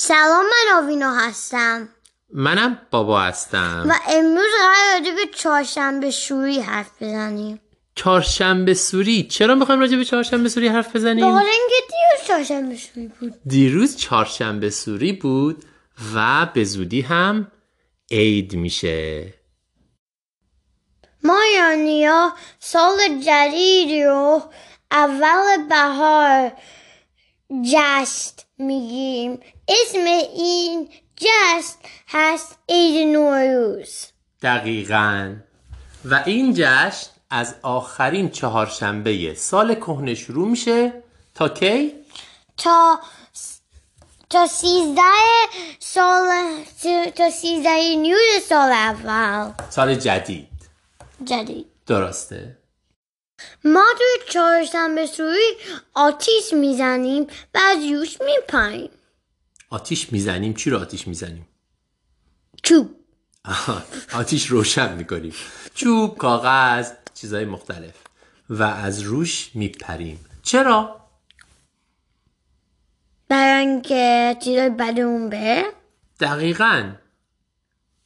سلام من آوینا هستم. منم بابا هستم. و امروز قرار راجع به چهارشنبه شوری حرف بزنیم. چهارشنبه سوری؟ چرا می‌خوایم راجع به چهارشنبه سوری حرف بزنیم؟ بخاطر اینکه دیروز چهارشنبه شوری بود. دیروز چهارشنبه سوری بود و به زودی هم عید میشه. ما ایرانیا سال جدید رو اول بهار جشن میگیم اسم این جشن هست عید نوروز. دقیقا. و این جشن از آخرین چهارشنبه سال کهنه شروع میشه. تا کی؟ تا تا سیزده سال تا سیزده نیوز سال اول. سال جدید. جدید. درسته. ما توی چهارشنبه سوری آتیش می‌زنیم و از یوش میپاییم. آتیش می‌زنیم؟ چی رو آتیش می‌زنیم؟ چوب. آتیش روشن می‌کنیم. چوب کاغذ چیزهای مختلف. و از روش میپریم. چرا؟ برای اینکه چیزای بدمون بره. دقیقا.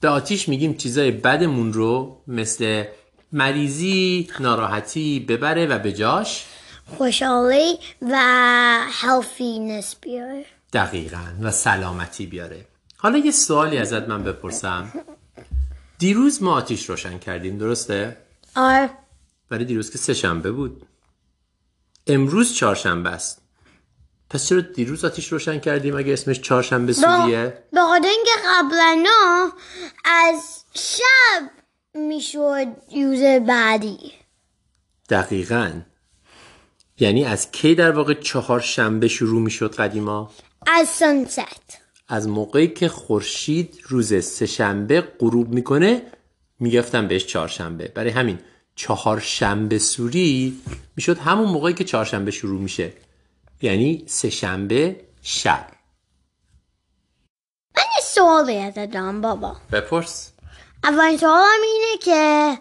به آتیش میگیم چیزای بدمون رو مثل مریضی ناراحتی ببره و به جاش. خوشحالی و هلفینس بیاره. دقیقا و سلامتی بیاره. حالا یه سوالی ازت من بپرسم. دیروز ما آتیش روشن کردیم درسته؟ آره. برای دیروز که سه شنبه بود. امروز چهارشنبه است. پس چرا دیروز آتیش روشن کردیم اگه اسمش چهارشنبه سوریه؟ به خاطر اینکه قبلا از شب می‌شد یوز بعدی. دقیقا. یعنی از کی در واقع چهارشنبه شروع می‌شد قدیما؟ از سنست از موقعی که خورشید روز سهشنبه غروب می‌کنه می‌گفتن بهش چهارشنبه برای همین چهارشنبه سوری می‌شد همون موقعی که چهارشنبه شروع میشه. یعنی سهشنبه شب. من یه سوالی ازت بابا. بپرس. اولین سوالم اینه که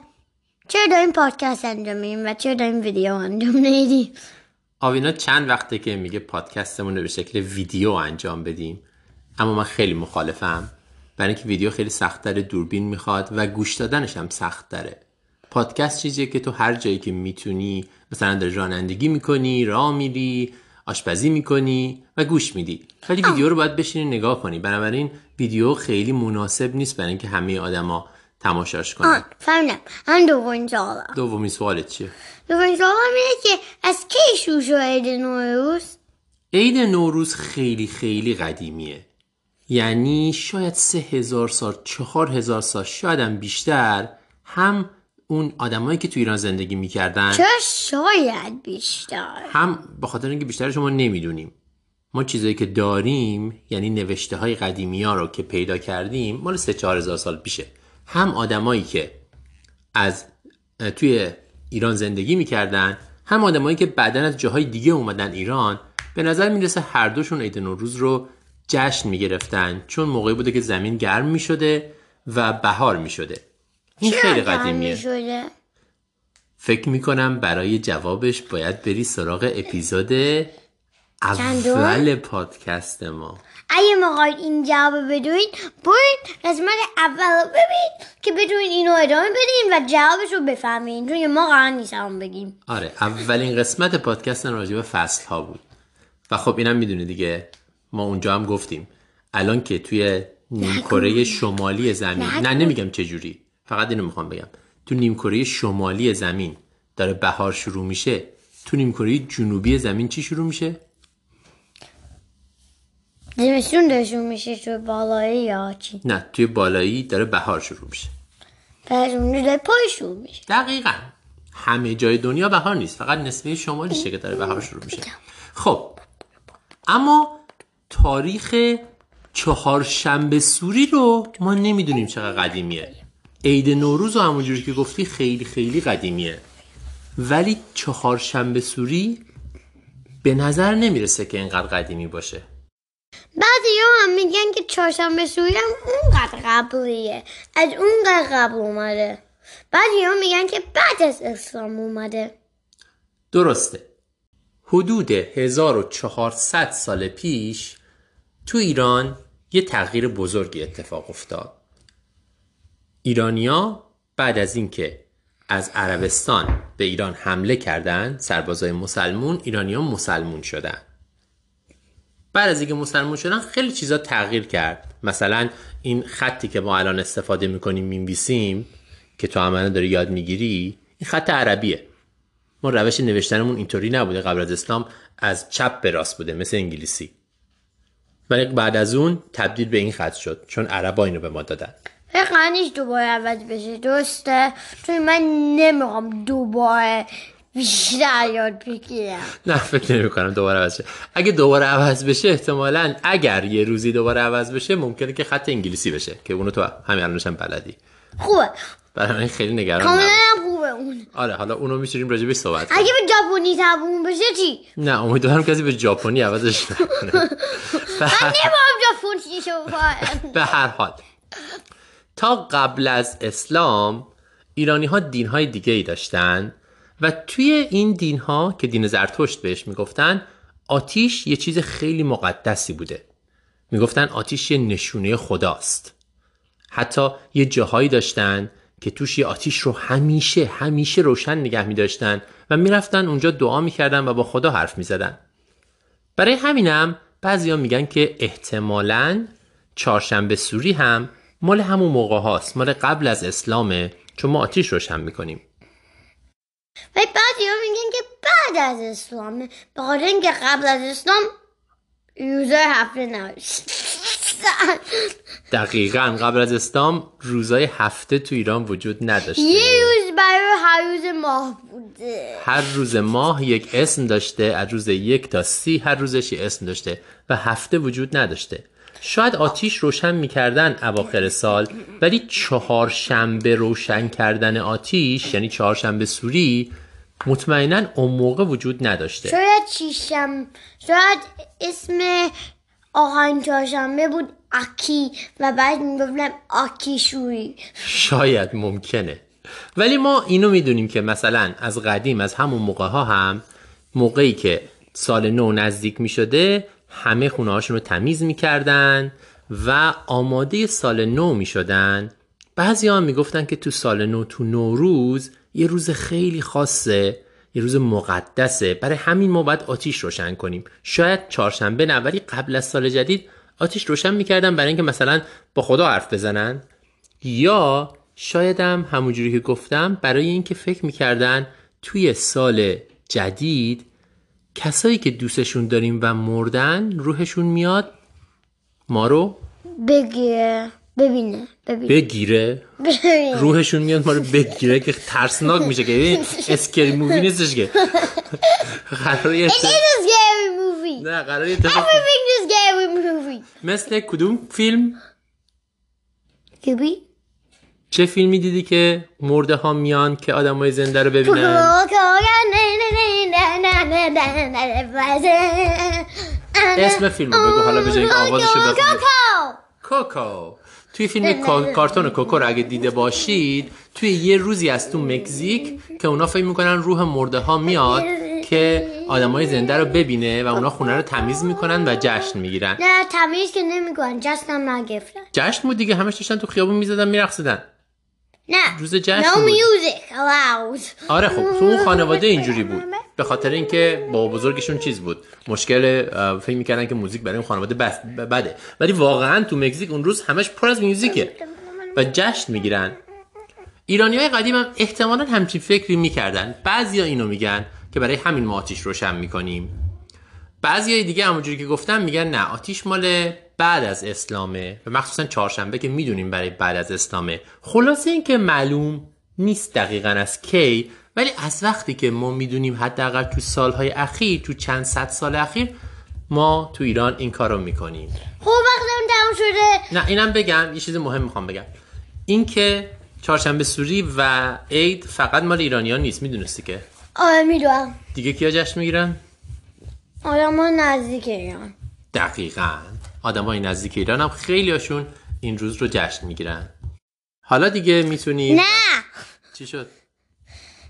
چرا داریم پادکست انجام میدیم و چرا داریم ویدیو انجام نمیدیم آوینا چند وقته که میگه پادکستمون رو به شکل ویدیو انجام بدیم. اما من خیلی مخالفم. برای اینکه ویدیو خیلی سختتر دوربین می‌خواد و گوش دادنش هم سخت داره پادکست چیزیه که تو هر جایی که می‌تونی مثلا در رانندگی می‌کنی راه میری آشپزی می‌کنی و گوش میدی. ولی ویدیو رو باید بشینی نگاه کنی. بنابراین ویدیو خیلی مناسب نیست برای اینکه همه آدما تماشاش کنن. فهمیدم. هم دومین سوالم. دومین سوالت چیه؟ دومین سوالم اینه که از کی شروع شد عید نوروز؟ عید نوروز خیلی خیلی قدیمیه. یعنی شاید سه هزار سال چهار هزار سال شاید هم بیشتر هم اون آدمایی که تو ایران زندگی می‌کردن چرا شاید بیشتر؟ هم به خاطر اینکه بیشتر شما نمی‌دونیم. ما چیزایی که داریم یعنی نوشته های قدیمی ها رو که پیدا کردیم مال سه چهار هزار سال پیشه. هم آدمایی که از توی ایران زندگی می‌کردن هم آدمایی که بعدا از جاهای دیگه اومدن ایران به نظر می‌رسه هر دوشون عید نوروز رو جشن می‌گرفتن چون موقعی بوده که زمین گرم می‌شده و بهار می‌شده. این خیلی قدیمیه. شده فکر می‌کنم برای جوابش باید بری سراغ اپیزود؟ اول پادکست ما. اگه می‌خواید این جواب بدونید برید قسمت اول رو ببین که بتونید اینو ادامه بدین و جوابش رو بفهمین چون ما قرار نیست هم بگیم. آره اولین قسمت پادکست راجع به فصل ها بود. و خب اینم می‌دونی دیگه ما اونجا هم گفتیم. الان که توی نیمکره شمالی زمین. نه نمیگم چه جوری فقط اینو می‌خوام بگم. تو نیمکره شمالی زمین داره بهار شروع میشه. تو نیمکره جنوبی زمین چی شروع میشه؟ زمستون داشتون میشه تو بالایی یا چی؟ نه توی بالایی داره بهار شروع میشه. پس اونجا داره پای شروع میشه. دقیقا. همه جای دنیا بهار نیست. فقط نصفه شمالیشه که داره بهار شروع میشه. خب. اما تاریخ چهارشنبه سوری رو ما نمی‌دونیم چقدر قدیمیه. عید نوروز و همونجوری که گفتی خیلی خیلی قدیمیه. ولی چهارشنبه به نظر نمی‌رسه که اینقدر قدیمی باشه. بعضی ها هم میگن که چهارشنبه سوری هم اونقدر قبلیه از اونقدر قبل اومده. بعضی ها میگن که بعد از اسلام اومده. درسته. حدود 1400 سال پیش تو ایران یه تغییر بزرگی اتفاق افتاد. ایرانیا بعد از اینکه از عربستان به ایران حمله کردن سربازای مسلمون ایرانیا مسلمون شدن. بعد از اینکه مسلمون شدن خیلی چیزا تغییر کرد. مثلا این خطی که ما الان استفاده می‌کنیم می‌نویسیم که تو عملا داری یاد می‌گیری این خط عربیه. ما روش نوشتنمون اینطوری نبوده. قبل از اسلام از چپ به راست بوده مثل انگلیسی. ولی بعد از اون تبدیل به این خط شد چون عربا اینو به ما دادن. قرنش دوباره عوض بشه درسته؟ چون من نمی‌خوام دوباره بیشتر یاد بگیرم. نه فکر نمی کنم دوباره عوض شه. اگه دوباره عوض بشه احتمالا اگر یه روزی دوباره عوض بشه ممکنه که خط انگلیسی بشه که اونو تو همین الانش هم بلدی. خوبه. برای من خیلی نگران کاملا خوبه اون. آره حالا اونو می‌تونیم راجبش صحبت کنیم. اگه به ژاپنی تبون بشه چی؟ نه امیدوارم کسی به ژاپنی عوضش نکنه. به هر- نمی‌خوام ژاپنی شو به هر حال. تا قبل از اسلام ایرانی ها دین های دیگه ای داشتن و توی این دین ها که دین زرتشت بهش می‌گفتن آتیش یه چیز خیلی مقدسی بوده. می‌گفتن آتیش یه نشونه خداست. حتی یه جاهایی داشتن که توش یه آتیش رو همیشه همیشه روشن نگه می داشتن و می‌رفتن اونجا دعا می‌کردن و با خدا حرف می‌زدن. برای همینم بعضیا میگن که احتمالاً چهارشنبه سوری هم مال همون موقع هاست. مال قبل از اسلامه چون ما آتیش روشن می‌کنیم. ولی بعضی ها میگن که بعد از اسلامه به خاطر اینکه قبل از اسلام روزای هفته نوشت دقیقا. قبل از اسلام روزای هفته تو ایران وجود نداشته. یه روز برای هر روز ماه بوده. هر روز ماه یک اسم داشته از روز یک تا سی هر روزش یه اسم داشته و هفته وجود نداشته. شاید آتیش روشن می‌کردن اواخر سال ولی چهارشنبه روشن کردن آتیش یعنی چهارشنبه سوری مطمئنا اون موقع وجود نداشته. شاید چیشم شاید اسم آهنگ چهارشنبه بود اکی و بعد می‌گفتم آکی شوی شاید ممکنه. ولی ما اینو می‌دونیم که مثلا از قدیم از همون موقع ها هم موقعی که سال نو نزدیک می‌شده همه خونه رو تمیز می‌کردن و آماده سال نو می‌شدن. بعضی ها می‌گفتن که تو سال نو تو نوروز یه روز خیلی خاصه یه روز مقدسه. برای همین ما باید آتیش روشن کنیم. شاید چهارشنبه نه ولی قبل از سال جدید آتیش روشن می‌کردن برای اینکه مثلا با خدا حرف بزنن. یا شایدم همونجوری که گفتم برای اینکه فکر می‌کردن توی سال جدید کسایی که دوستشون داریم و مردن روحشون میاد ما رو بگیره. ببینه ببینه. بگیره. ببینه. روحشون میاد ما رو بگیره که ترسناک میشه که. اسکری مووی نیستش که. قرار یه It is a scary movie. نه قرار یه اتفاق Everything is a scary movie. مثل کدوم فیلم? چه فیلمی دیدی که مرده ها میان که آدمای زنده رو ببینن؟ اسم فیلم رو بگو حالا به جای آوازشو بخونی. کوکو! توی فیلم کا- کارتون کوکو رو اگه دیده باشید توی یه روزی از تو مکزیک که اونا فکر می‌کنن روح مرده ها میاد که آدمای زنده رو ببینه و اونا خونه رو تمیز می‌کنن و جشن می‌گیرن. نه تمیز که نمی‌کنن جستم نگفتن جشن بود دیگه همش داشتن تو خیابون می‌زدن میرقصیدن. نه. روز جشن No بود. music allowed. آره خب تو اون خانواده اینجوری بود. به خاطر اینکه بابا بزرگشون چیز بود. مشکل فکر می‌کردن که موزیک برای اون خانواده بس بده. ولی واقعا تو مکزیک اون روز همش پر از موزیکه و جشن می‌گیرن. ایرانی های قدیم هم احتمالا همچین فکری می‌کردن. بعضیا اینو میگن که برای همین ما آتیش روشن می‌کنیم. بعضی های دیگه همونجوری که گفتم میگن نه آتیش مال بعد از اسلامه و مخصوصا چهارشنبه که می‌دونیم برای بعد از اسلامه. خلاصه این که معلوم نیست دقیقا از کی ولی از وقتی که ما می‌دونیم حداقل تو سالهای اخیر تو چند صد سال اخیر ما تو ایران این کار رو می‌کنیم. خب وقتم تموم شده. نه اینم بگم یه چیز مهم می‌خوام بگم. این که چهارشنبه سوری و عید فقط مال ایرانیان نیست می‌دونستی که؟ آره می‌دونم. دیگه کیا جشن می‌گیرن؟ آدم ها نزدیک ایران. دقیقا. آدم های نزدیک ایران هم خیلی هاشون این روز رو جشن می‌گیرن. حالا دیگه می‌تونی نه. چی شد؟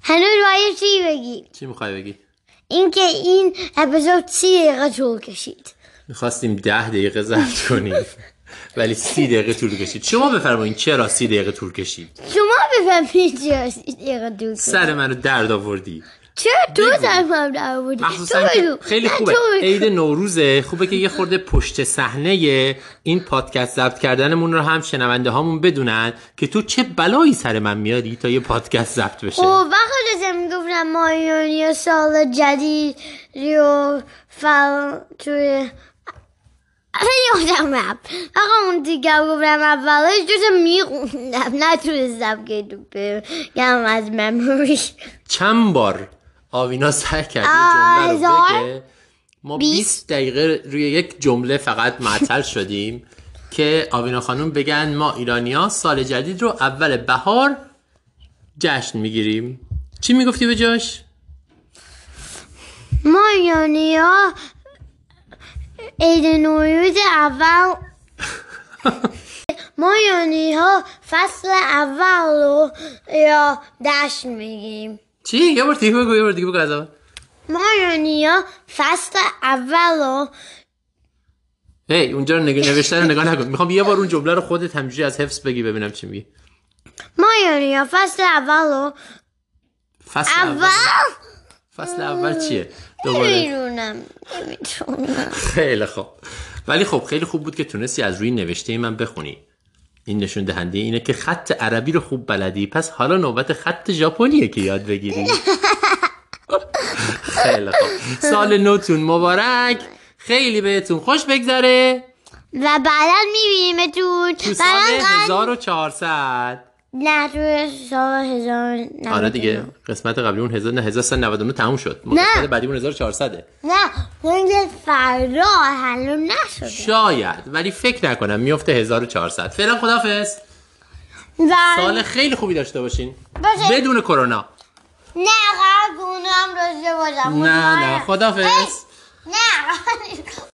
هنوز باید چی بگی؟ چی می‌خوای بگی؟ اینکه این اپیزود سی دقیقه طول کشید. می‌خواستیم ده دقیقه ضبط کنیم. ولی سی دقیقه طول کشید. شما بفرمایید چرا سی دقیقه طول کشید؟ شما بفهمید چرا سی دقیقه دور کنید. سر منو درد آوردی. چرا تو سرمم در بگو. خیلی خوبه. عید نوروزه. خوبه که یه خورده پشت صحنه این پادکست ضبط کردنمون رو هم شنونده هامون بدونن که تو چه بلایی سر من میاری تا یه پادکست ضبط بشه. خب وقتی داشتم می‌گفتم مایونی سال جدید رو فل توی یادم رفت. آقا اون دیگه گفتم اولش داشتم میخوندم. نتونستم که تو بگم از مموری. چند بار آوینا سعی کرد یه جمله رو؟ بگه ما بیست؟ 20 دقیقه روی یک جمله فقط معطل شدیم که آوینا خانم بگن ما ایرانیا سال جدید رو اول بهار جشن می‌گیریم چی می‌گفتی به جاش؟ مایونی ها عید نوروز اول مایونی ها فصل اول رو یا دشت میگیم چی؟ یه بار دیگه بگو یه بار دیگه بگو از اول. مایونی ها فصل اول رو هی اونجا رو نگ... نوشته رو نگاه نکن. می‌خوام یه بار اون جمله رو خودت همجوری از حفظ بگی ببینم چی میگی. مایونی ها فصل اول رو فصل اول. فصل اول چیه؟ دوباره. خیلی خوب. ولی خب خیلی خوب بود که تونستی از روی نوشته من بخونی. این نشون دهنده اینه که خط عربی رو خوب بلدی. پس حالا نوبت خط ژاپنیه که یاد بگیری خیلی خوب. سال نوتون مبارک. خیلی بهتون خوش بگذره. و بعدا میبینیمتون. تو سال 1400 نه تو سال هزار آره دیگه قسمت قبلی اون 1000 نه 1399 تموم شد. ما نه. قسمت بعدی اون 1400 نه اون فردا حلو نشده. شاید ولی فکر نکنم میفته 1400 فعلا خدافظ و سال خیلی خوبی داشته باشین. باشه. بدون کرونا. نه قرار گونه هم داشته باشم. نه نه خدافظ نه.